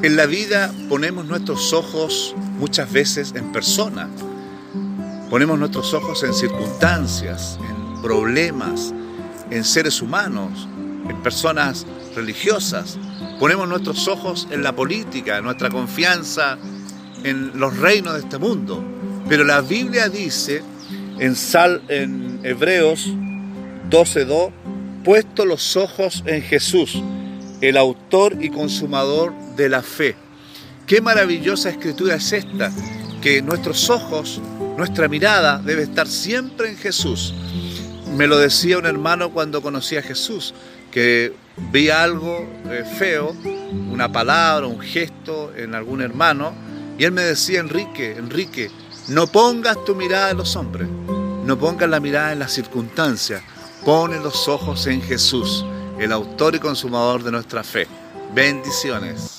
En la vida ponemos nuestros ojos muchas veces en personas, ponemos nuestros ojos en circunstancias, en problemas, en seres humanos, en personas religiosas, ponemos nuestros ojos en la política, nuestra confianza en los reinos de este mundo. Pero la Biblia dice en, Sal, en Hebreos 12.2, puesto los ojos en Jesús, el autor y consumador de la fe. Qué maravillosa escritura es esta, que nuestros ojos, nuestra mirada debe estar siempre en Jesús. Me lo decía un hermano cuando conocí a Jesús, que vi algo eh, feo, una palabra, un gesto en algún hermano, y él me decía, Enrique, Enrique, no pongas tu mirada en los hombres, no pongas la mirada en las circunstancias, pone los ojos en Jesús, el autor y consumador de nuestra fe. Bendiciones.